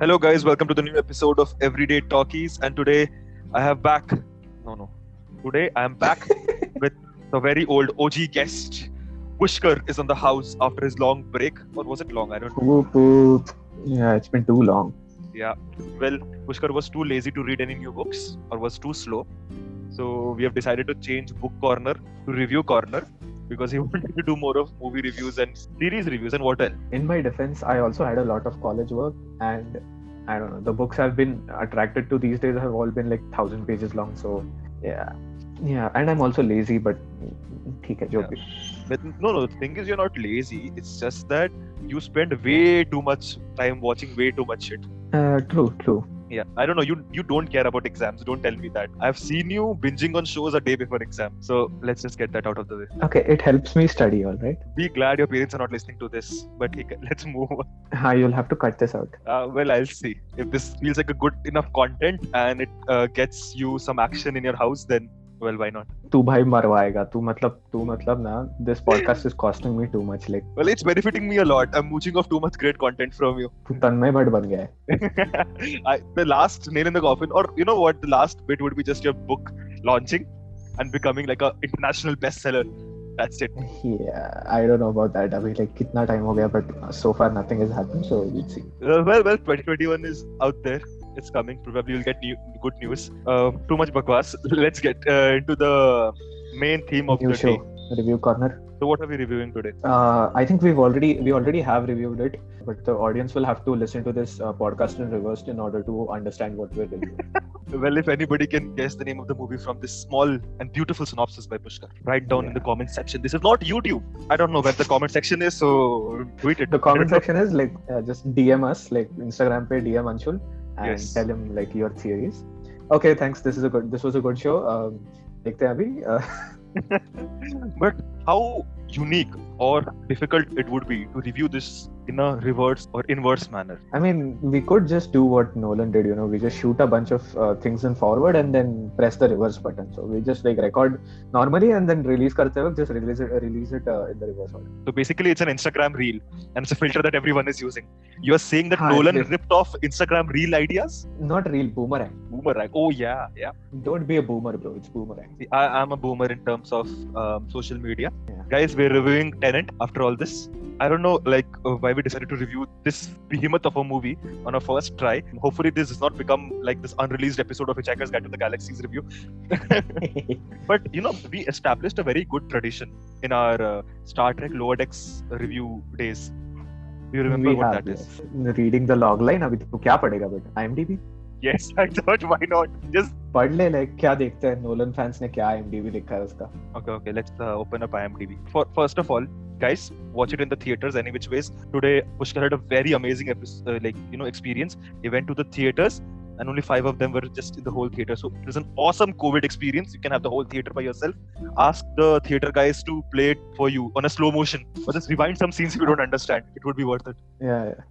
Hello, guys. Welcome to the new episode of Everyday Talkies. And today I have back. No, no. Today I am back with the very old OG guest. Pushkar is on the house after his long break. Or was it long? I don't know. Yeah, it's been too long. Yeah. Well, Pushkar was too lazy to read any new books or was too slow. So we have decided to change book corner to review corner because he wanted to do more of movie reviews and series reviews and what else. In my defense, I also had a lot of college work, and I don't know, the books I've been attracted to these days have all been like thousand pages long. So yeah, yeah, and I'm also lazy, but ठीक है जो Yeah. भी. But no, no. The thing is, you're not lazy. It's just that you spend way too much time watching way too much shit. Uh, true, true. yeah i don't know. You you don't care about exams. Don't tell me that. I've seen you binging on shows a day before exam. So let's just get that out of the way. Okay it helps me study all right? Be glad your parents are not listening to this but hey, let's move on. Ah, you'll have to cut this out. Uh, well i'll see. If this feels like a good enough content and it uh, gets you some action in your house then well why not तू भाई मरवाएगा तू मतलब तू मतलब ना this podcast is costing me too much like well it's benefiting me a lot I am mooching off too much great content from you तू तन्मय भट्ट बन गया है the last nail in the coffin और you know what the last bit would be just your book launching and becoming like a international best seller That's it. Yeah, I don't know about that. अभी like kitna time ho gaya, but so far nothing has happened so we'll see. Uh, well, well, 2021 is out there. It's coming. Probably you'll get new, good news. Uh, too much bakwas. Let's get uh, into the main theme of the show day. review corner So, what are we reviewing today? Uh, I think we've already we already have reviewed it, but the audience will have to listen to this uh, podcast in reverse in order to understand what we're reviewing. Well, if anybody can guess the name of the movie from this small and beautiful synopsis by Pushkar, write down in the comment section. This is not YouTube. I don't know where the comment section is, so tweet it. the comment section is like uh, just DM us like Instagram pe DM Anshul and yes. tell him like your theories. Okay, thanks. This is a good. This was a good show. Um, abhi. Uh, but how unique or difficult it would be to review this in a reverse or inverse manner. I mean, we could just do what Nolan did, you know, we just shoot a bunch of uh, things in forward and then press the reverse button. So we just like record normally and then release karte waqt, just release it, release it uh, in the reverse order. So basically, it's an Instagram reel and it's a filter that everyone is using. You are saying that Haan, Nolan ripped off Instagram reel ideas? Not reel, boomerang. Boomerang. Oh yeah, yeah. Don't be a boomer, bro. It's boomerang. See, I am a boomer in terms of um, social media. Yeah. Guys, we're reviewing. Tenant after all this. I don't know, like, uh, why we decided to review this behemoth of a movie on our first try. Hopefully, this does not become like this unreleased episode of Hitchhiker's Guide to the Galaxy's review. but you know, we established a very good tradition in our uh, Star Trek Lower Decks review days. Do you remember we what have that is? yes. Reading the log line अभी तो क्या पढ़ेगा बेटा IMDb Yes, I thought why not? Just पढ़ ले like क्या देखते हैं नोलन फैंस ने क्या IMDb लिखा है उसका okay, okay. Let's uh, open up IMDb. For first of all, guys, watch it in the theaters any which ways. Today, Pushkar had a very amazing episode, uh, like you know, experience. He went to the theaters, and only five of them were just in the whole theater. So it was an awesome COVID experience. You can have the whole theater by yourself. Ask the theater guys to play it for you on a slow motion, or just rewind some scenes if you don't understand. It would be worth it. yeah, yeah.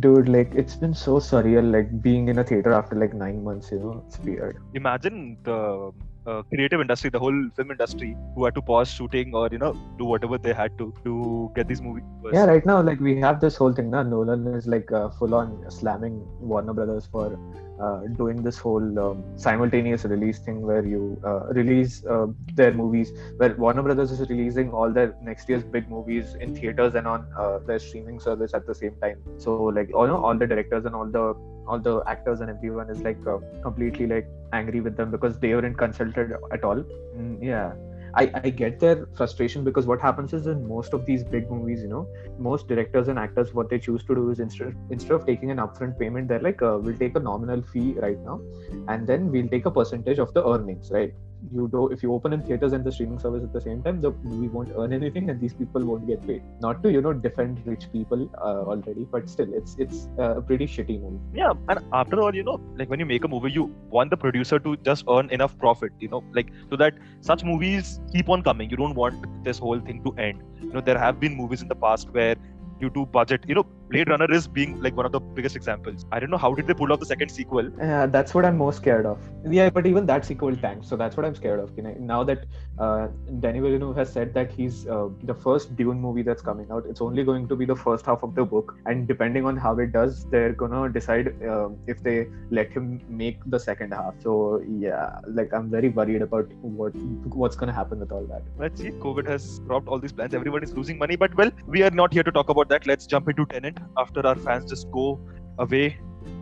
dude like it's been so surreal like being in a theater after like nine months you know? It's weird. Imagine the uh, creative industry, the whole film industry, who had to pause shooting or you know do whatever they had to to get these movies. first. yeah right now like we have this whole thing now Nolan is like uh, full on slamming Warner Brothers for uh, doing this whole um, simultaneous release thing where you uh, release uh, their movies where Warner Brothers is releasing all their next year's big movies in theaters and on uh, their streaming service at the same time so like all, know, all the directors and all the all the actors and everyone is like uh, completely like angry with them because they weren't consulted at all Mm, yeah I, I get their frustration because what happens is in most of these big movies, you know, most directors and actors, what they choose to do is instead instead of taking an upfront payment, they're like, uh, we'll take a nominal fee right now, and then we'll take a percentage of the earnings, right? You do if you open in theaters and the streaming service at the same time the movie won't earn anything and these people won't get paid. Not to you know defend rich people uh, already but still it's it's uh, a pretty shitty movie yeah and after all you know like when you make a movie you want the producer to just earn enough profit you know like so that such movies keep on coming. You don't want this whole thing to end. You know there have been movies in the past where due to budget. You know, Blade Runner is being like one of the biggest examples. I don't know how did they pull off the second sequel. Yeah, that's what I'm most scared of. Yeah, but even that sequel tanked, so that's what I'm scared of. You know, now that uh, Denis Villeneuve has said that he's uh, the first Dune movie that's coming out, it's only going to be the first half of the book, and depending on how it does, they're gonna decide uh, if they let him make the second half. So yeah, like I'm very worried about what what's gonna happen with all that. Let's see. COVID has dropped all these plans. Everyone is losing money, but well, we are not here to talk about that. Let's jump into Tenet after our fans just go away,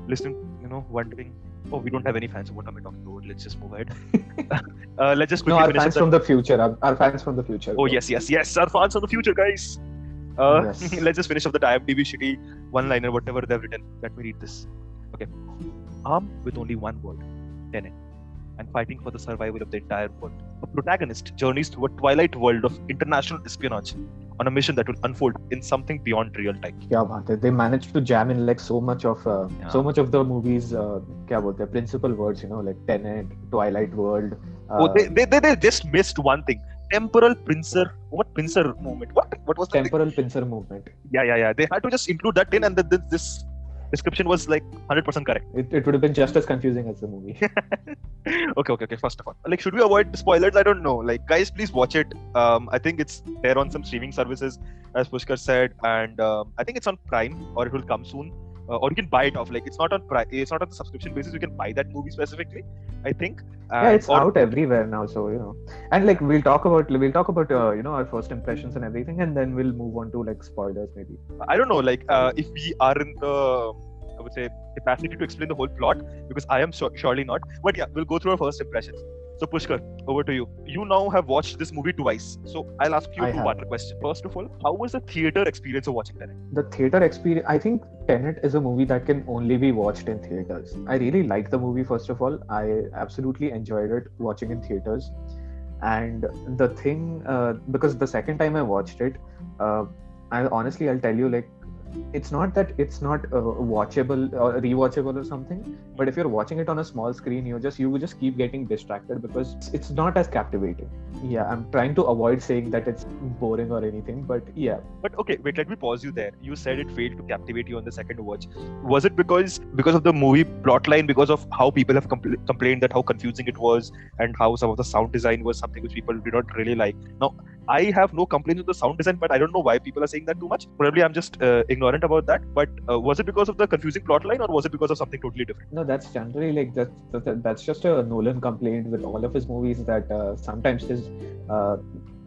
listening, you know, wondering oh, we don't have any fans. What am I talking about? Let's just move ahead. uh, let's just no, our fans from the future. Our, our, fans from the future. Oh yes, yes, yes. Our fans from the future, guys. Uh, yes. let's just finish off the IMDb shitty one-liner, whatever they've written. Let me read this. Okay. Armed with only one word, Tenet, and fighting for the survival of the entire world, a protagonist journeys through a twilight world of international espionage on a mission that will unfold in something beyond real time. Yeah, they managed to jam in like so much of uh, yeah. so much of the movies. Uh, kya their principal words, you know, like Tenet, Twilight World. Uh, oh, they, they, they just missed one thing. Temporal pincer, what pincer movement? What what was temporal pincer movement? Yeah, yeah, yeah. They had to just include that in, and then this description was like 100% correct. It, it would have been just as confusing as the movie. okay, okay, okay. First of all, like, should we avoid spoilers? I don't know. Like, guys, please watch it. Um, I think it's there on some streaming services, as Pushkar said, and um, I think it's on Prime or it will come soon uh, or you can buy it off. Like it's not on pri- it's not on the subscription basis. You can buy that movie specifically. I think. yeah, it's or, out everywhere now. So you know, and like we'll talk about we'll talk about uh, you know our first impressions and everything, and then we'll move on to like spoilers maybe. I don't know. Like uh, if we are in the I would say capacity to explain the whole plot because I am surely not. But yeah, we'll go through our first impressions. So Pushkar, over to you. You now have watched this movie twice. So I'll ask you a two-part question. First of all, how was the theater experience of watching Tenet? The theater experience, I think Tenet is a movie that can only be watched in theaters. I really liked the movie. First of all, I absolutely enjoyed it watching in theaters. And the thing, uh, because the second time I watched it, uh, I honestly, I'll tell you, like it's not that it's not uh, watchable or rewatchable or something but if you're watching it on a small screen you just you just keep getting distracted because it's not as captivating. Yeah i'm trying to avoid saying that it's boring or anything but yeah. But okay wait let me pause you there. You said it failed to captivate you on the second watch. Was it because because of the movie plotline because of how people have compl- complained that how confusing it was and how some of the sound design was something which people did not really like? Now I have no complaints with the sound design, but I don't know why people are saying that too much. Probably I'm just uh, ignorant about that. But uh, was it because of the confusing plotline, or was it because of something totally different? No, that's generally like that. that that's just a Nolan complaint with all of his movies that uh, sometimes his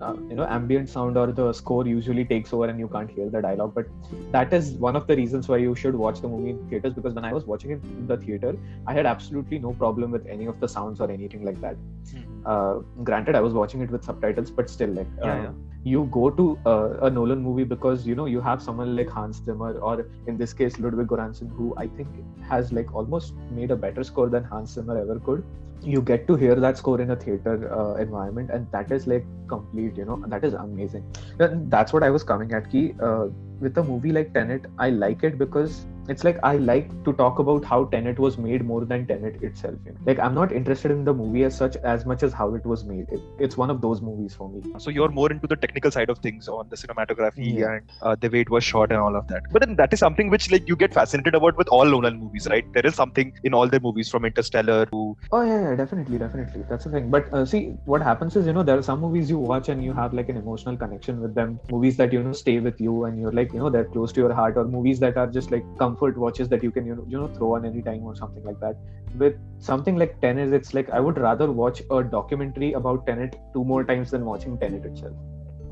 uh, you know ambient sound or the score usually takes over and you can't hear the dialogue but that is one of the reasons why you should watch the movie in theaters because when i was watching it in the theater i had absolutely no problem with any of the sounds or anything like that mm-hmm. uh, granted i was watching it with subtitles but still like yeah, uh, yeah. You go to uh, a nolan movie because you know you have someone like hans zimmer or in this case ludwig göransson who i think has like almost made a better score than hans zimmer ever could. You get to hear that score in a theater uh, environment and that is like complete you know that is amazing. And that's what i was coming at key uh, with a movie like tenet i like it because it's like I like to talk about how Tenet was made more than Tenet itself. You know? Like I'm not interested in the movie as such as much as how it was made. It, it's one of those movies for me. So you're more into the technical side of things on the cinematography yeah. and uh, the way it was shot and all of that. But then that is something which like you get fascinated about with all Nolan movies, right? There is something in all their movies from Interstellar to. Oh yeah, yeah, definitely, definitely. That's the thing. But uh, see, what happens is you know there are some movies you watch and you have like an emotional connection with them. Movies that you know stay with you and you're like you know they're close to your heart, or movies that are just like comfort watches that you can you know, you know throw on any time or something like that. With something like tenet it's like i would rather watch a documentary about tenet two more times than watching tenet itself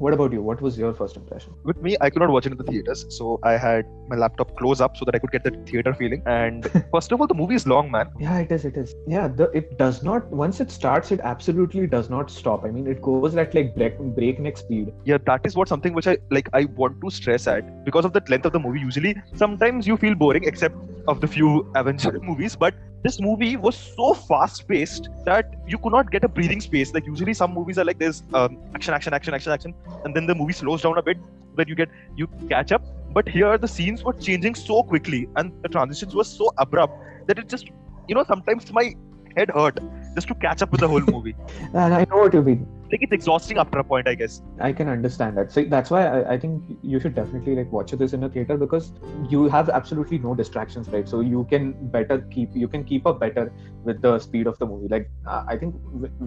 what about you? What was your first impression? With me i could not watch it in the theaters so i had my laptop close up so that i could get the theater feeling. And first of all the movie is long man. Yeah it is it is. Yeah the, it does not once it starts it absolutely does not stop. I mean it goes at like break, breakneck speed. Yeah that is what something which i like i want to stress at because of the length of the movie. Usually sometimes you feel boring except of the few avenger movies but this movie was so fast paced that you could not get a breathing space. Like usually some movies are like there's um, action, action, action, action, action, and then the movie slows down a bit. Then you get you catch up. But here the scenes were changing so quickly, and the transitions were so abrupt that it just you know sometimes my head hurt just to catch up with the whole movie. And I know what you mean. Like it's exhausting after a point, I guess. I can understand that. So that's why I, I think you should definitely like watch this in a theater because you have absolutely no distractions, right? So you can better keep you can keep up better with the speed of the movie. Like uh, I think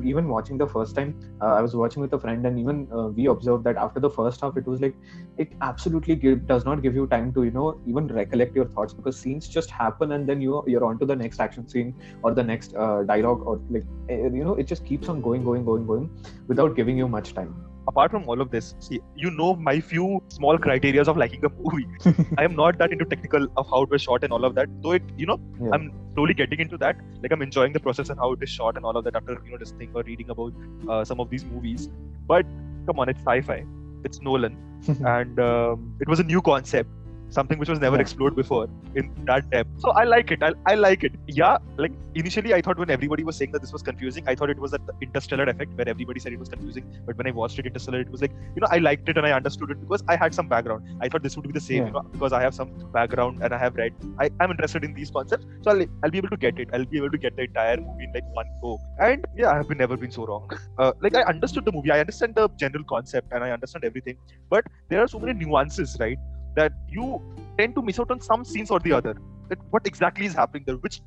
even watching the first time, uh, I was watching with a friend, and even uh, we observed that after the first half, it was like it absolutely give, does not give you time to you know even recollect your thoughts because scenes just happen and then you you're on to the next action scene or the next uh, dialogue or like eh, you know it just keeps on going, going, going, going without giving you much time. Apart from all of this, see, you know my few small criterias of liking a movie. I am not that into technical of how it was shot and all of that. Though it, you know, Yeah. I'm slowly getting into that. Like I'm enjoying the process and how it is shot and all of that after you know just thing or reading about uh, some of these movies. But come on, it's sci-fi. It's Nolan, and um, it was a new concept, something which was never Yeah. explored before in that depth. So I like it. I, I like it. Yeah, like initially I thought when everybody was saying that this was confusing, I thought it was that the Interstellar effect where everybody said it was confusing. But when I watched it, Interstellar, it was like you know I liked it and I understood it because I had some background. I thought this would be the same, Yeah. you know, because I have some background and I have read. I am interested in these concepts, so I'll, I'll be able to get it. I'll be able to get the entire movie in like one go. And yeah, I have been never been so wrong. Uh, like I understood the movie, I understand the general concept, and I understand everything. But there are so many nuances, right? That you tend to miss out on some scenes or the other. That what exactly is happening there? Which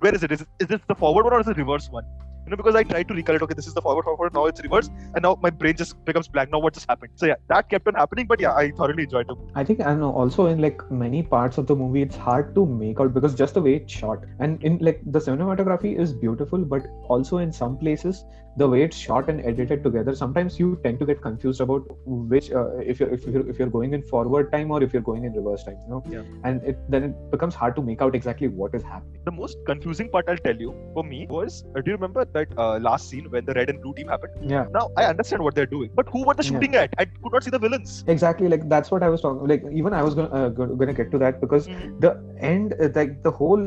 where is it? Is, it, is this the forward one or is it the reverse one? You know, because I tried to recollect, okay, this is the forward, forward, now it's reverse, and now my brain just becomes blank. Now what just happened? So yeah, that kept on happening, but yeah, I thoroughly enjoyed it. I think and also in like many parts of the movie it's hard to make out because just the way it's shot and in like the cinematography is beautiful but also in some places the way it's shot and edited together sometimes you tend to get confused about which uh, if you're if you're if you're going in forward time or if you're going in reverse time you know Yeah. and it then it becomes hard to make out exactly what is happening The most confusing part I'll tell you for me was, uh, do you remember that uh, last scene when the red and blue team happened? yeah Now I understand what they're doing, but who were they Yeah. shooting at? I could not see the villains. exactly like that's what i was talking like even i was gonna uh, gonna get to that because the end uh, like the whole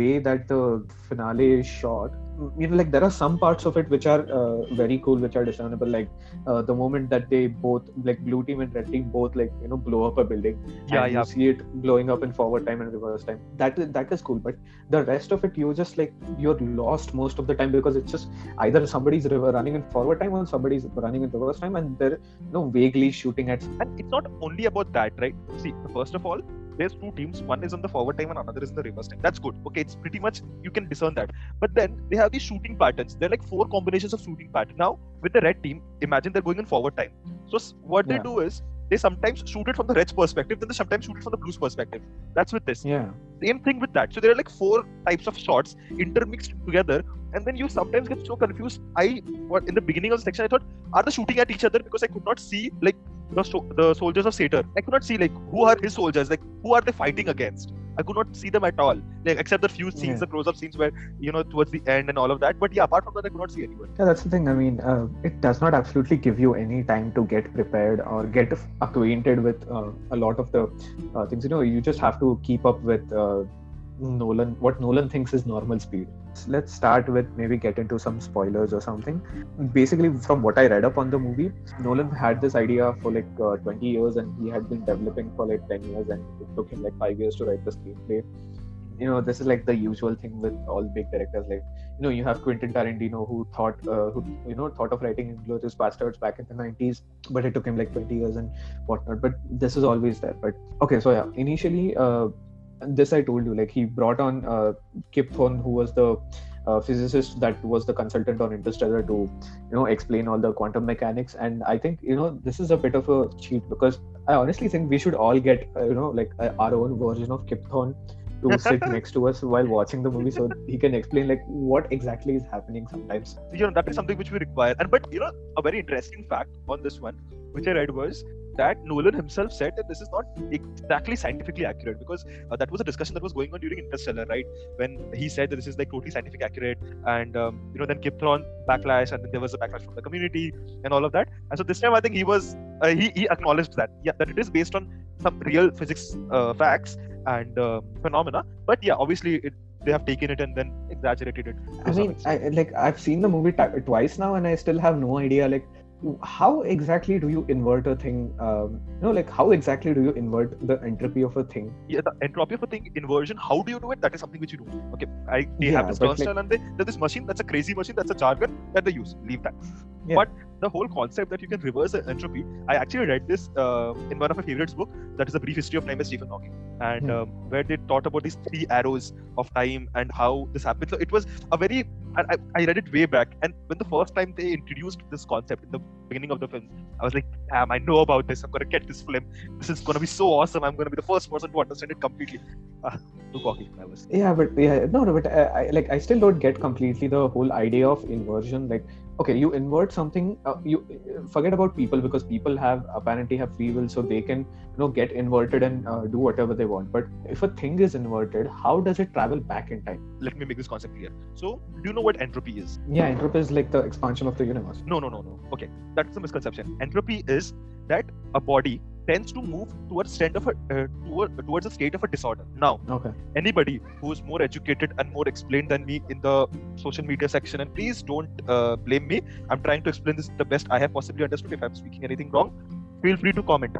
way that the finale is shot you know like there are some parts of it which are uh, very cool which are discernible like uh, the moment that they both like blue team and red team both like you know blow up a building Yeah, yeah. you see it blowing up in forward time and reverse time that that is cool but the rest of it you just like you're lost most of the time because it's just either somebody's running in forward time or somebody's running in reverse time and they're you know vaguely shooting at And it's not only about that, right? See, first of all, there's two teams. One is on the forward time and another is in the reverse time. That's good. Okay, it's pretty much you can discern that. But then they have these shooting patterns. They're like four combinations of shooting patterns. Now, with the red team, imagine they're going in forward time. So what they Yeah. do is they sometimes shoot it from the red's perspective, then they sometimes shoot it from the blue's perspective. That's with this. yeah Same thing with that. So there are like four types of shots intermixed together, and then you sometimes get so confused. I what in the beginning of the section I thought, are they shooting at each other because I could not see like the the soldiers of Sator. I could not see like who are his soldiers, like who are they fighting against. I could not see them at all, like except the few scenes, Yeah. the close-up scenes where you know towards the end and all of that. But yeah, apart from that, I could not see anyone. Yeah, that's the thing. I mean, uh, it does not absolutely give you any time to get prepared or get acquainted with uh, a lot of the uh, things. You know, you just have to keep up with uh, Nolan, what Nolan thinks is normal speed. Let's start with maybe get into some spoilers or something. Basically, from what I read up on the movie, Nolan had this idea for like uh, 20 years and he had been developing for like 10 years and it took him like five years to write the screenplay. You know, this is like the usual thing with all big directors. Like, you know, you have Quentin Tarantino who thought, uh, who you know, thought of writing Inglourious Basterds back in the 90s, but it took him like 20 years and whatnot. But this is always there. But okay, so yeah, initially, uh, this I told you, like he brought on uh, Kip Thorne, who was the uh, physicist that was the consultant on Interstellar to, you know, explain all the quantum mechanics. And I think you know this is a bit of a cheat because I honestly think we should all get uh, you know like uh, our own version of Kip Thorne to sit next to us while watching the movie so he can explain like what exactly is happening sometimes. you know that is something which we require and but you know a very interesting fact on this one which i read was that nolan himself said that this is not exactly scientifically accurate because uh, that was a discussion that was going on during interstellar right when he said that this is like totally scientific accurate and um, you know then Kip Thorne backlash and then there was a backlash from the community and all of that and so this time i think he was uh, he, he acknowledged that yeah that it is based on some real physics uh, facts and uh, phenomena but yeah obviously it they have taken it and then exaggerated it. I mean. I, like I've seen the movie t- twice now, and I still have no idea. Like, how exactly do you invert a thing? Um, you know, like how exactly do you invert the entropy of a thing? yeah, the entropy of a thing inversion. How do you do it? That is something which you do. Okay, I they Yeah, have this like- and they there's this machine that's a crazy machine that's a jargon that they use. Leave that. Yeah. But the whole concept that you can reverse the entropy, I actually read this uh, in one of my favorites book. That is a brief history of time by Stephen Hawking, and Hmm. um, where they taught about these three arrows of time and how this happened. So it was a very I, I- read it way back, and when the first time they introduced this concept in the beginning of the film, I was like, damn, I know about this. I'm gonna get this film. This is gonna be so awesome. I'm gonna be the first person to understand it completely. Ah, too cocky. I was. Yeah, but yeah, no, no, but I, I like I still don't get completely the whole idea of inversion. Like, okay, you invert something, uh, you uh, forget about people because people have apparently have free will, so they can you know get inverted and uh, do whatever they want. But if a thing is inverted, how does it travel back in time? Let me make this concept clear. So, do you know what entropy is? Yeah, entropy is like the expansion of the universe. No, no, no, no. Okay, that's a misconception. Entropy is that a body tends to move towards a uh, toward, towards a state of a disorder. Now, Okay. anybody who is more educated and more explained than me in the social media section, and please don't uh, blame me. I'm trying to explain this the best I have possibly understood. If I'm speaking anything wrong, feel free to comment.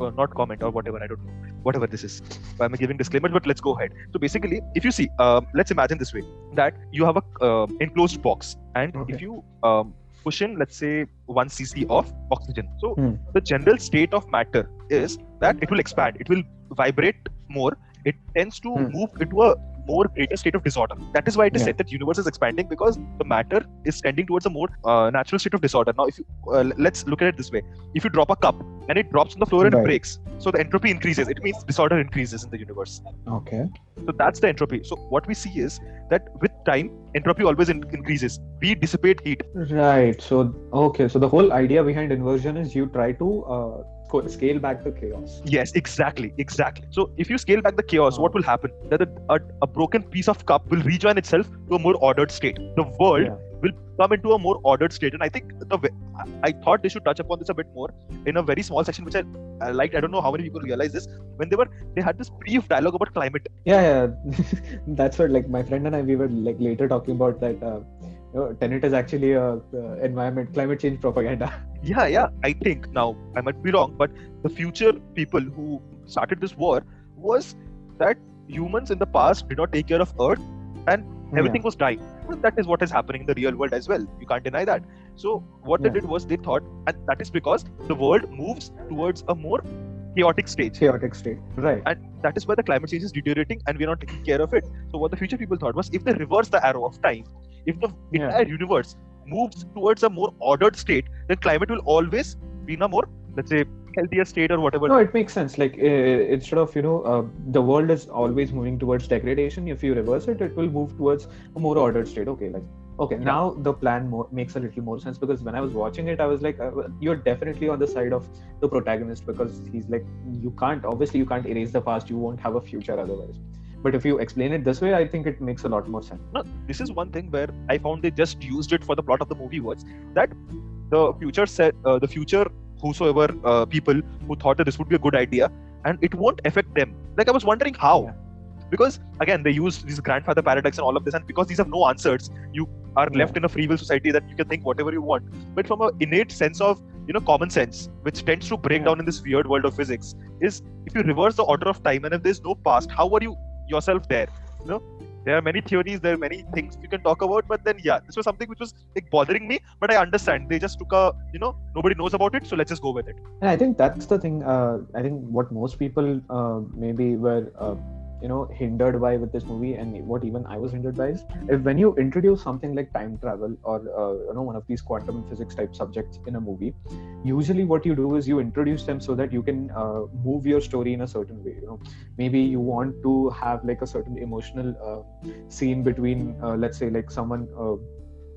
Or not comment or whatever. I don't know. Whatever this is. I'm giving disclaimers, but let's go ahead. So basically, if you see, um, let's imagine this way: that you have a uh, enclosed box, and Okay. if you um, push in, let's say, one cc of oxygen. So Hmm. the general state of matter is that it will expand. It will vibrate more. It tends to Hmm. move into a more greater state of disorder. That is why it is Yeah. said that universe is expanding because the matter is tending towards a more uh, natural state of disorder. Now, if you uh, let's look at it this way: if you drop a cup and it drops on the floor and it breaks, so the entropy increases. It means disorder increases in the universe. Okay. So that's the entropy. So what we see is that with time, entropy always in- increases. We dissipate heat. Right. So okay. So the whole idea behind inversion is you try to uh, scale back the chaos. Yes, exactly, exactly. So if you scale back the chaos, what will happen? That a, a, a broken piece of cup will rejoin itself to a more ordered state. The world Yeah. will come into a more ordered state. And I think the way- I- thought they should touch upon this a bit more in a very small section, which I, I liked. I don't know how many people realize this when they were they had this brief dialogue about climate. Yeah, yeah. That's what like my friend and I we were like later talking about that. Uh, Tenet is actually a uh, environment climate change propaganda. Yeah, yeah. I think now I might be wrong, but the future people who started this war was that humans in the past did not take care of Earth and everything was dying. Well, that is what is happening in the real world as well. You can't deny that. So what Yeah. they did was they thought, and that is because the world moves towards a more chaotic stage. chaotic state. Right. And that is why the climate change is deteriorating and we're not taking care of it. So what the future people thought was if they reverse the arrow of time, if the Yeah. entire universe moves towards a more ordered state, then climate will always be in a more, let's say, healthier state or whatever. No, it makes sense. Like uh, instead of you know, uh, the world is always moving towards degradation. If you reverse it, it will move towards a more ordered state. Okay, like okay, Yeah. now the plan more, makes a little more sense because when I was watching it, I was like, uh, you're definitely on the side of the protagonist because he's like, you can't obviously you can't erase the past. You won't have a future otherwise. But if you explain it this way, I think it makes a lot more sense. No, this is one thing where I found they just used it for the plot of the movie was that the future said uh, the future whosoever uh, people who thought that this would be a good idea and it won't affect them. Like I was wondering how. Yeah. Because again, they use these grandfather paradox and all of this, and because these have no answers, you are Yeah. left in a free will society that you can think whatever you want. But from an innate sense of you know common sense, which tends to break Yeah. down in this weird world of physics, is if you reverse the order of time and if there's no past, how are you yourself there? You know, there are many theories, there are many things you can talk about, but then yeah, this was something which was like bothering me. But I understand they just took a you know nobody knows about it, so let's just go with it. And I think that's the thing. Uh, I think what most people uh, maybe were, uh, you know, hindered by with this movie, and what even I was hindered by is if when you introduce something like time travel or uh, you know one of these quantum physics type subjects in a movie, usually what you do is you introduce them so that you can uh, move your story in a certain way. You know, maybe you want to have like a certain emotional uh, scene between, uh, let's say, like someone. Uh,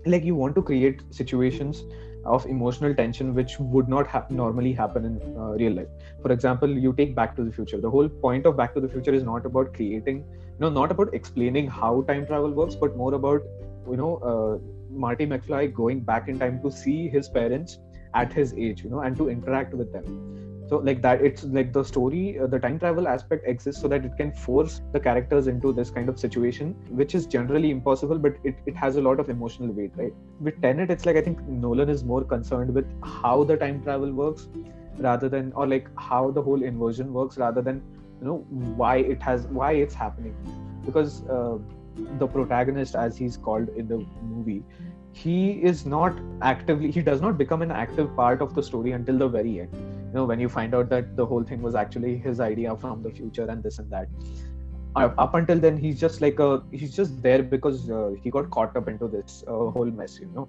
like you want to create situations of emotional tension which would not ha- normally happen in uh, real life. For example you take back to the future. The whole point of back to the future is not about creating you know not about explaining how time travel works but more about you know uh, marty mcfly going back in time to see his parents at his age you know and to interact with them so like that it's like the story uh, the time travel aspect exists so that it can force the characters into this kind of situation which is generally impossible but it, it has a lot of emotional weight right? With tenet it's like i think nolan is more concerned with how the time travel works rather than or like how the whole inversion works rather than you know why it has why it's happening. Because uh, the protagonist as he's called in the movie he is not actively he does not become an active part of the story until the very end know when you find out that the whole thing was actually his idea from the future and this and that. Uh, up until then he's just like a he's just there because uh, he got caught up into this uh, whole mess you know.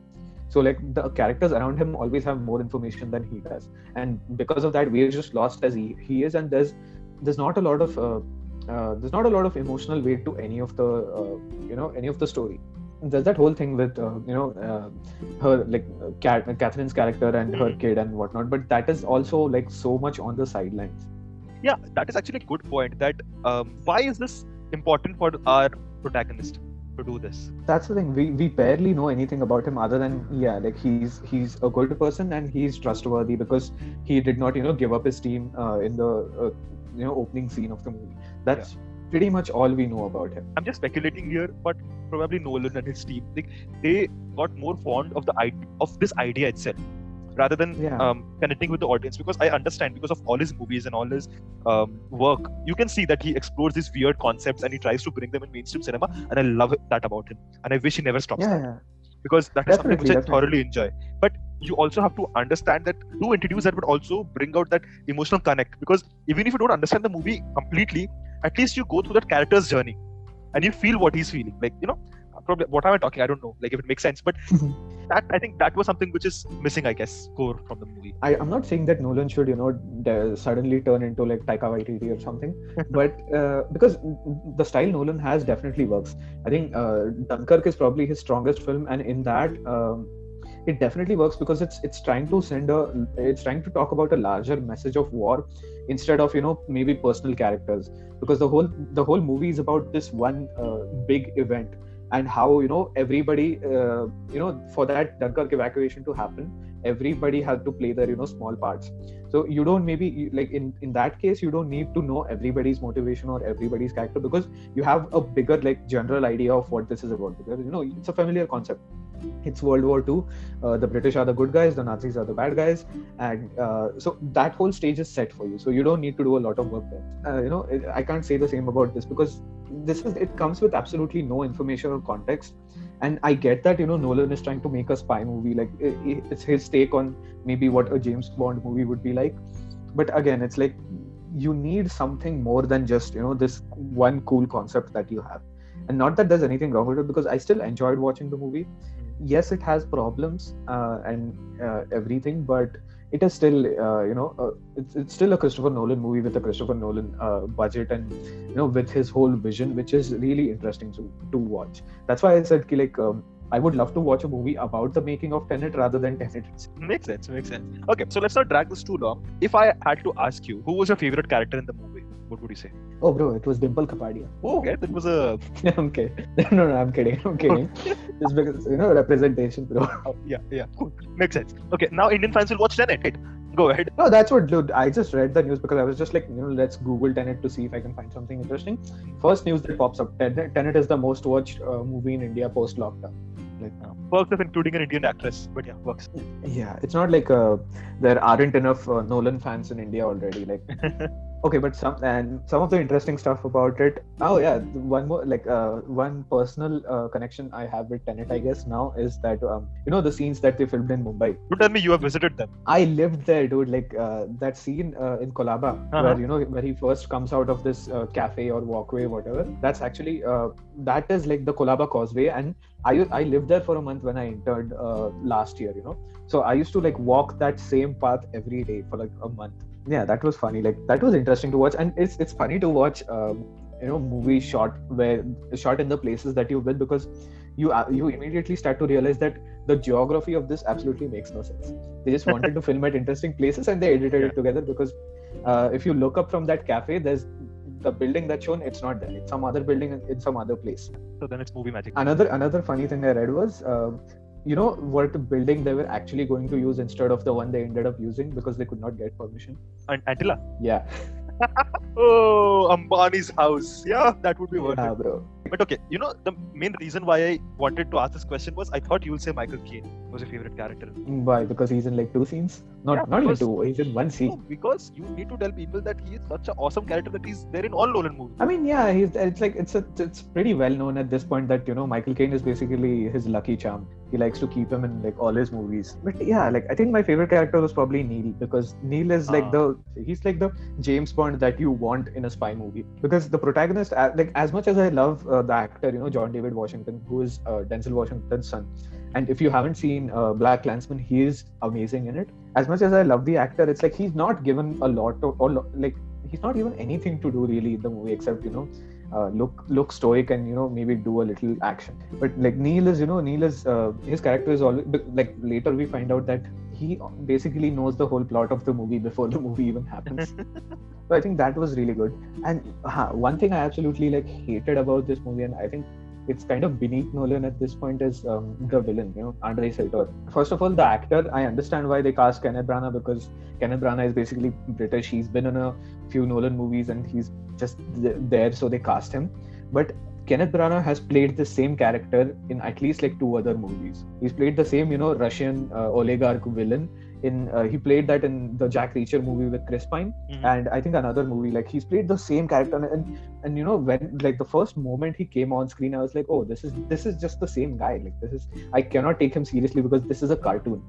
So like the characters around him always have more information than he does. And because of that we're just lost as he, he is. And there's there's not a lot of uh, uh, there's not a lot of emotional weight to any of the uh, you know any of the story there's that whole thing with uh, you know uh, her like Cat- Catherine's character and her Mhm. kid and whatnot, but that is also like so much on the sidelines. Yeah, that is actually a good point. That um, why is this important for our protagonist to do this? That's the thing. We we barely know anything about him other than yeah, like he's he's a good person and he's trustworthy because he did not you know give up his team uh, in the uh, you know opening scene of the movie. That's pretty much all we know about him. I'm just speculating here, but probably Nolan and his team, like they got more fond of the idea of this idea itself, rather than Yeah. um, connecting with the audience. Because I understand, because of all his movies and all his um, work, you can see that he explores these weird concepts and he tries to bring them in mainstream cinema, and I love that about him. And I wish he never stops. Yeah, that. yeah. because that is something which Definitely, I thoroughly enjoy. But you also have to understand that to introduce that would also bring out that emotional connect. Because even if you don't understand the movie completely, at least you go through that character's journey and you feel what he's feeling. Like, you know, probably what am I talking? I don't know. Like if it makes sense. But that I think that was something which is missing, I guess, core from the movie. I, I'm not saying that Nolan should, you know, de- suddenly turn into like Taika Waititi or something, but uh, because the style Nolan has definitely works. I think uh, Dunkirk is probably his strongest film, and in that, um, it definitely works because it's it's trying to send a, it's trying to talk about a larger message of war instead of you know maybe personal characters. Because the whole the whole movie is about this one uh, big event and how you know everybody uh, you know for that Dunkirk evacuation to happen everybody had to play their you know small parts. So you don't maybe like in in that case you don't need to know everybody's motivation or everybody's character because you have a bigger like general idea of what this is about. Because you know it's a familiar concept it's world war ii uh, the british are the good guys the nazis are the bad guys. And uh, so that whole stage is set for you. So you don't need to do a lot of work there. Uh, you know it- i can't say the same about this because this is it comes with absolutely no information or context. And i get that you know nolan is trying to make a spy movie like i- i- it's his take on maybe what a james bond movie would be like. But again it's like you need something more than just you know this one cool concept that you have. And not that there's anything wrong with it because i still enjoyed watching the movie yes it has problems uh, and uh, everything but it is still uh, you know uh, it's, it's still a christopher nolan movie with a christopher nolan uh, budget and you know with his whole vision which is really interesting to, to watch that's why i said ki, like um, i would love to watch a movie about the making of tenet rather than tenet. Makes sense. Makes sense. Okay, so let's not drag this too long. If I had to ask you, who was your favorite character in the movie? What would you say? oh bro it was dimple kapadia Oh, okay, that was a kidding no no i'm kidding i'm kidding just because you know representation bro oh, yeah, yeah, cool. Makes sense. Okay, now Indian fans will watch Tenet. Right? Go ahead. No, that's what, dude. I just read the news because I was just like, you know, let's Google Tenet to see if I can find something interesting. First news that pops up Tenet, Tenet is the most watched uh, movie in India post lockdown. Like, Perks of including an Indian actress, but yeah, works. yeah, it's not like uh, there aren't enough uh, Nolan fans in India already. Like, okay, but some and some of the interesting stuff about it. Oh yeah, one more like uh, one personal uh, connection I have with Tenet, I guess now is that um, you know the scenes that they filmed in Mumbai. Don't tell me you have visited them. I lived there, dude. Like uh, that scene uh, in Colaba, Uh-huh. where you know where he first comes out of this uh, cafe or walkway, whatever. That's actually uh, that is like the Colaba Causeway, and I I lived there for a month when I entered uh, last year. You know, so I used to like walk that same path every day for like a month. Yeah, that was funny. Like that was interesting to watch, and it's it's funny to watch. Um, you know, movie shot where shot in the places that you will because you uh, you immediately start to realize that the geography of this absolutely makes no sense they just wanted to film at interesting places and they edited it together because uh, if you look up from that cafe there's the building that's shown it's not there it's some other building in- in some other place So then it's movie magic. another another funny thing i read was uh, you know what building they were actually going to use instead of the one they ended up using because they could not get permission. And Antilia. Yeah, Oh, Ambani's house. Yeah, that would be worth yeah, it. bro. But okay, you know, the main reason why I wanted to ask this question was I thought you'll say Michael Caine was your favorite character. Why? Because he's in like two scenes. Not Yeah, not even two. He's in one No, scene. because you need to tell people that he is such an awesome character that he's there in all Nolan movies. I mean, yeah, he's. It's like it's a, it's pretty well known at this point that you know Michael Caine is basically his lucky charm. He likes to keep him in like all his movies. But yeah, like I think my favorite character was probably Neil because Neil is like Ah. the he's like the James Bond that you want in a spy movie. Because the protagonist, uh, like as much as I love uh, the actor, you know, John David Washington, who is uh, Denzel Washington's son, and if you haven't seen uh, BlacKkKlansman, he is amazing in it. As much as I love the actor, it's like he's not given a lot of, or like he's not given anything to do really in the movie except you know uh, look look stoic and you know maybe do a little action. But like Neil is, you know, Neil is uh, his character is always like later we find out that he basically knows the whole plot of the movie before the movie even happens. so I think that was really good. And uh, one thing I absolutely like hated about this movie, and I think it's kind of beneath Nolan at this point is um, the villain, you know, Andre Sator. First of all, the actor, I understand why they cast Kenneth Branagh because Kenneth Branagh is basically British. He's been in a few Nolan movies and he's just th- there, so they cast him. But Kenneth Branagh has played the same character in at least like two other movies. He's played the same, you know, Russian uh, oligarch villain. In uh, he played that in the Jack Reacher movie with Chris Pine, Mhm. and I think another movie. Like he's played the same character, and and you know when like the first moment he came on screen, I was like, oh, this is this is just the same guy. Like this is I cannot take him seriously because this is a cartoon.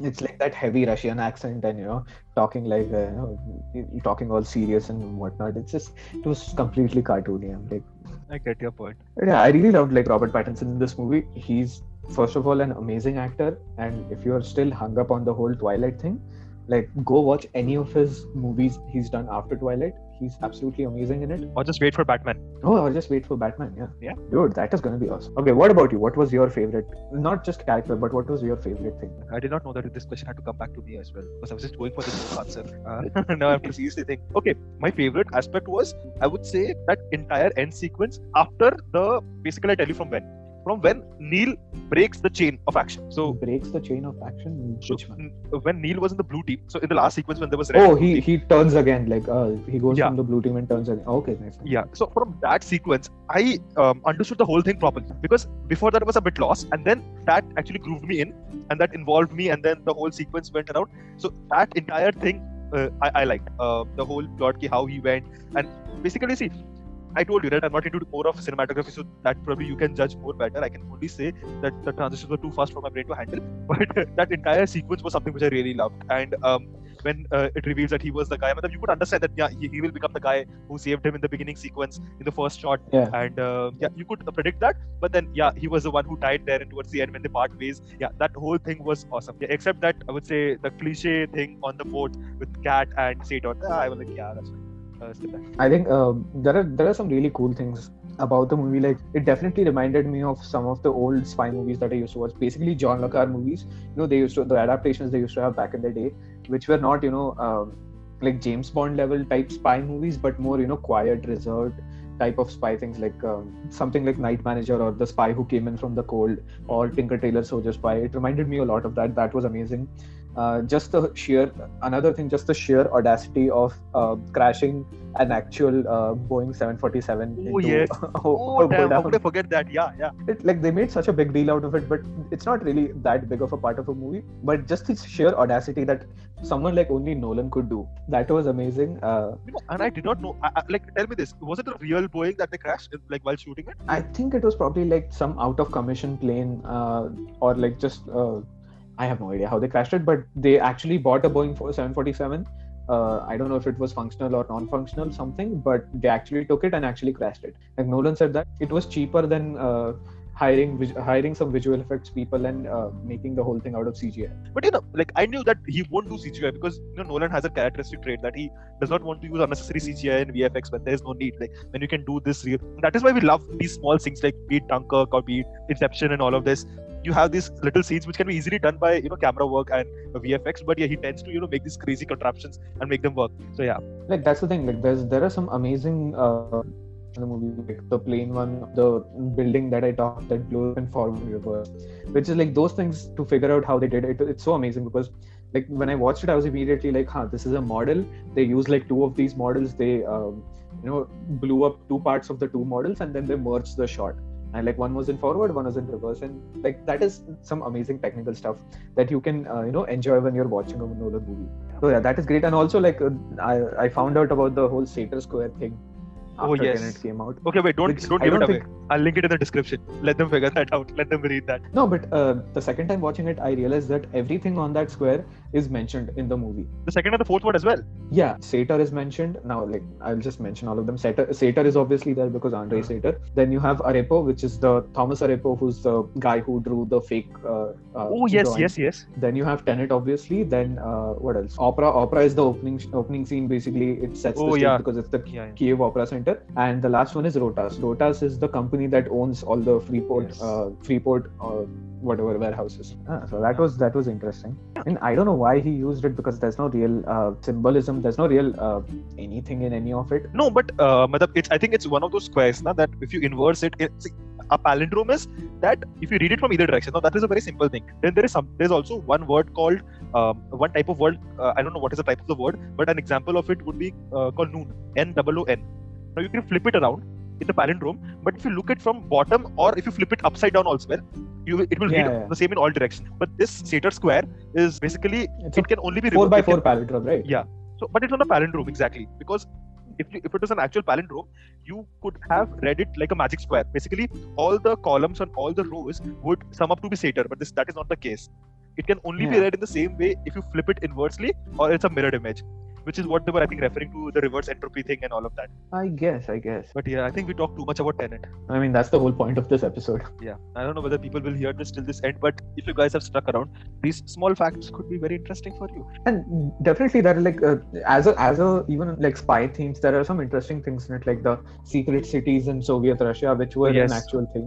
It's like that heavy Russian accent and you know talking like uh, you know, talking all serious and whatnot. It's just it was completely cartoony. I'm like. I get your point. Yeah, I really loved like Robert Pattinson in this movie. He's first of all an amazing actor, and if you're still hung up on the whole Twilight thing, like go watch any of his movies he's done after Twilight. He's absolutely amazing in it. Or just wait for Batman. Oh, or just wait for Batman. Yeah. Yeah. Dude, that is gonna be awesome. Okay, what about you? What was your favorite? Not just character, but what was your favorite thing? I did not know that this question had to come back to me as well because I was just going for this answer. Uh, now I have to seriously think. Okay, my favorite aspect was I would say that entire end sequence after the basically I tell you from when from when Neil breaks the chain of action. So, breaks the chain of action. so when Neil was in the blue team, so in the last sequence when there was red Oh, he team- he turns again. Like uh, he goes Yeah. from the blue team and turns again. Okay, nice. yeah so from that sequence i um, understood the whole thing properly because before that I was a bit lost and then that actually grooved me in and that involved me and then the whole sequence went around so that entire thing uh, I, I liked uh, the whole plot ki how he went and basically see I told you that I'm not into more of cinematography, so that probably you can judge more better. I can only say that the transitions were too fast for my brain to handle, but that entire sequence was something which I really loved. And um, when uh, it reveals that he was the guy, but you could understand that yeah, he, he will become the guy who saved him in the beginning sequence in the first shot. Yeah. And uh, yeah, you could predict that, but then yeah, he was the one who died there, and towards the end when they part ways, yeah, that whole thing was awesome. Yeah, except that I would say the cliche thing on the boat with Cat and Sator, ah, I was like, yeah, that's fine. Uh. I think um, there are there are some really cool things about the movie. Like it definitely reminded me of some of the old spy movies that I used to watch. Basically, John le Carre movies. You know, they used to the adaptations they used to have back in the day, which were not you know um, like James Bond level type spy movies, but more you know quiet, reserved type of spy things like um, something like Night Manager or The Spy Who Came In From the Cold or Tinker Tailor Soldier Spy. It reminded me a lot of that. That was amazing. Uh, just the sheer another thing, just the sheer audacity of uh, crashing an actual uh, Boeing 747. Oh, into yes. Oh, damn, how could I forget that? Yeah, yeah. It, like they made such a big deal out of it, but it's not really that big of a part of a movie. But just the sheer audacity that someone like only Nolan could do, that was amazing. Uh, You know, and I did not know. I, I, like, tell me this: was it a real Boeing that they crashed, like while shooting it? I think it was probably like some out of commission plane, uh, or like just uh, I have no idea how they crashed it, but they actually bought a Boeing 747. Uh, I don't know if it was functional or non-functional something, but they actually took it and actually crashed it. Like Nolan said that it was cheaper than uh, hiring hiring some visual effects people and uh, making the whole thing out of CGI. But you know, like I knew that he won't do CGI because you know Nolan has a characteristic trait that he does not want to use unnecessary CGI and VFX when there is no need. Like when you can do this real. That is why we love these small things like be it Dunkirk or be it Inception and all of this. You have these little scenes which can be easily done by you know camera work and VFX, but yeah, he tends to you know make these crazy contraptions and make them work. So yeah, like that's the thing like there's there are some amazing uh, the movie, like the plane one, the building that I talked that blew up in forward reverse, which is like those things to figure out how they did it. It's so amazing because like when I watched it, I was immediately like, huh, this is a model. They use like two of these models. They um, you know blew up two parts of the two models and then they merged the shot and like one was in forward one was in reverse. And like that is some amazing technical stuff that you can uh, you know enjoy when you're watching a Nolan movie. So yeah that is great. And also like uh, I, I found out about the whole Sator Square thing Oh, yes. Tenet came out Okay, wait, don't don't give it away. think- I'll link it in the description. Let them figure that out. Let them read that. no but uh, the second time watching it I realized that everything on that square is mentioned in the movie The second and the fourth one as well. Yeah, Sator is mentioned. Now, like, I'll just mention all of them. Sator, Sator is obviously there because Andre Mhm. Sator. Then you have Arepo, which is the Thomas Arepo, who's the guy who drew the fake. Uh, uh, Oh yes, drawing. yes, yes. Then you have Tenet, obviously. Then uh, what else? Opera. Opera is the opening opening scene. Basically, it sets Oh, the stage yeah. because it's the Yeah. yeah. Kiev Opera Center. And the last one is Rotas. Rotas is the company that owns all the Freeport, Yes. uh, Freeport, uh, whatever warehouses. Ah, so that was that was interesting. And I don't know why he used it because there's no real uh, symbolism. There's no real uh, anything in any of it. No, but uh, it's I think it's one of those squares na, that if you inverse it, it see, a palindrome is that if you read it from either direction. Now that is a very simple thing. Then there is some there's also one word called um, one type of word. Uh, I don't know what is the type of the word, but an example of it would be uh, called noon. N O O N. Now you can flip it around in the palindrome, but if you look at from bottom or if you flip it upside down also, well, you it will Yeah, read yeah. the same in all directions. But this Sator square is basically It's it can only be four by can- four palindrome, right? Yeah. So, but it's not a palindrome exactly because if you, if it was an actual palindrome, you could have read it like a magic square. Basically, all the columns and all the rows would sum up to be Sator, but this that is not the case. It can only be read in the same way if you flip it inversely or it's a mirrored image, which is what they were I think referring to the reverse entropy thing and all of that. I guess. I guess. But yeah, I think we talked too much about Tenet. I mean, that's the whole point of this episode. Yeah, I don't know whether people will hear this till this end, but if you guys have stuck around, these small facts could be very interesting for you. and definitely there are like uh, as a as a even like spy themes there are some interesting things in it like the secret cities in soviet russia which were Yes. an actual thing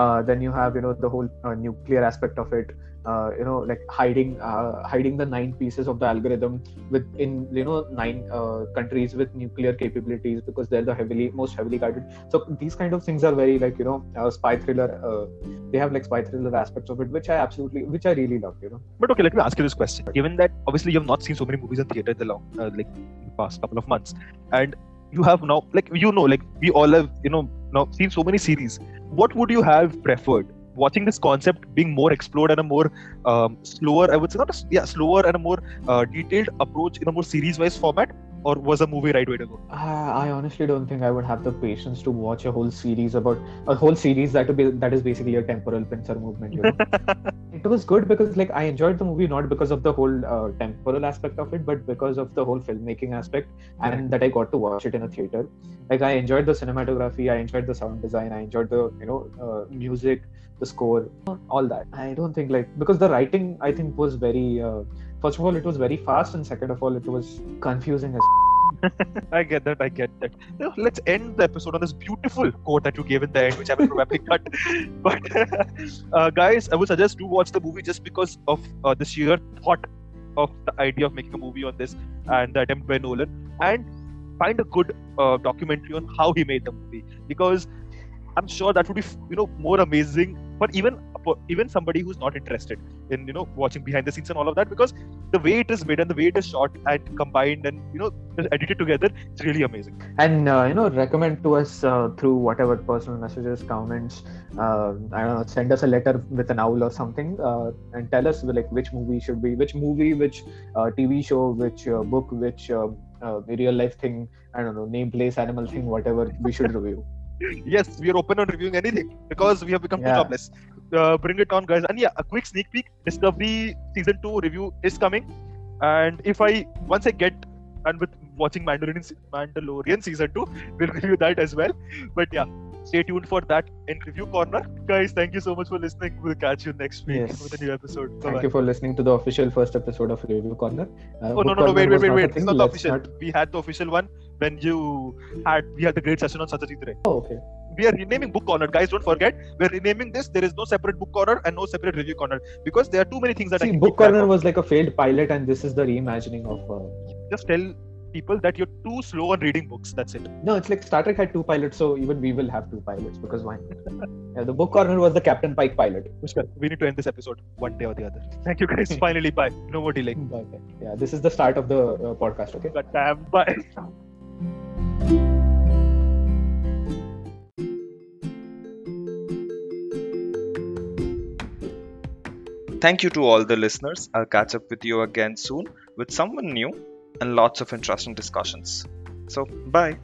uh, then you have you know the whole uh, nuclear aspect of it uh, you know like hiding uh, hiding the nine pieces of the algorithm with in you know nine uh, countries with nuclear capabilities because they're the heavily most heavily guarded so these kind of things are very like you know uh, spy thriller uh, they have like spy thriller aspects of it which i absolutely which i really love you know But okay, let me ask you this question. Given that obviously you have not seen so many movies in theater in the long, uh, like the past couple of months, and you have now, like you know, like we all have, you know, now seen so many series. What would you have preferred? Watching this concept being more explored and a more um, slower, I would say not a, yeah slower and a more uh, detailed approach in a more series-wise format, or was a movie right way to go? Uh, I honestly don't think I would have the patience to watch a whole series about a whole series that would be that is basically a temporal pincer movement. You know, it was good because like I enjoyed the movie not because of the whole uh, temporal aspect of it, but because of the whole filmmaking aspect, and that I got to watch it in a theater. Like I enjoyed the cinematography, I enjoyed the sound design, I enjoyed the you know uh, music, the score, all that. I don't think like because the writing I think was very. Uh, first of all, it was very fast, and second of all, it was confusing as I get that. I get that. Let's end the episode on this beautiful quote that you gave in the end, which I will probably cut. But uh, guys, I would suggest to watch the movie just because of uh, the sheer thought of the idea of making a movie on this and the attempt by Nolan, and find a good uh, documentary on how he made the movie because I'm sure that would be you know more amazing But even even somebody who's not interested in you know watching behind the scenes and all of that because the way it is made and the way it is shot and combined and you know edited together it's really amazing. And uh, you know recommend to us uh, through whatever personal messages comments uh, i don't know send us a letter with an owl or something uh, and tell us like which movie should be which movie which uh, tv show which uh, book which uh, uh, real life thing i don't know name place animal thing whatever we should review. Yes we are open on reviewing anything because we have become Yeah. jobless uh, bring it on guys. And yeah a quick sneak peek. Discovery season 2 review is coming. And if i once i get and with watching mandalorian, mandalorian season 2 we'll review that as well. But yeah stay tuned for that in review corner. Guys thank you so much for listening. We'll catch you next week Yes. with a new episode. Thank Bye-bye. you for listening to the official first episode of review corner. Uh, Oh no no no wait wait wait wait! It's not the official. not- We had the official one when you had we had the great session on Satyajit Ray. oh, okay We are renaming book corner, guys. Don't forget, we're renaming this. There is no separate book corner and no separate review corner because there are too many things that I see book corner was like a failed pilot and this is the reimagining of uh, Just tell people that you're too slow on reading books. That's it. No, it's like Star Trek had two pilots, so even we will have two pilots because why? yeah, the book corner was the Captain Pike pilot. Pushkar, we need to end this episode one day or the other. Thank you guys. Finally, bye. No more delay. Bye. Yeah, this is the start of the uh, podcast. Okay. But damn, bye. Thank you to all the listeners. I'll catch up with you again soon with someone new and lots of interesting discussions. So, bye.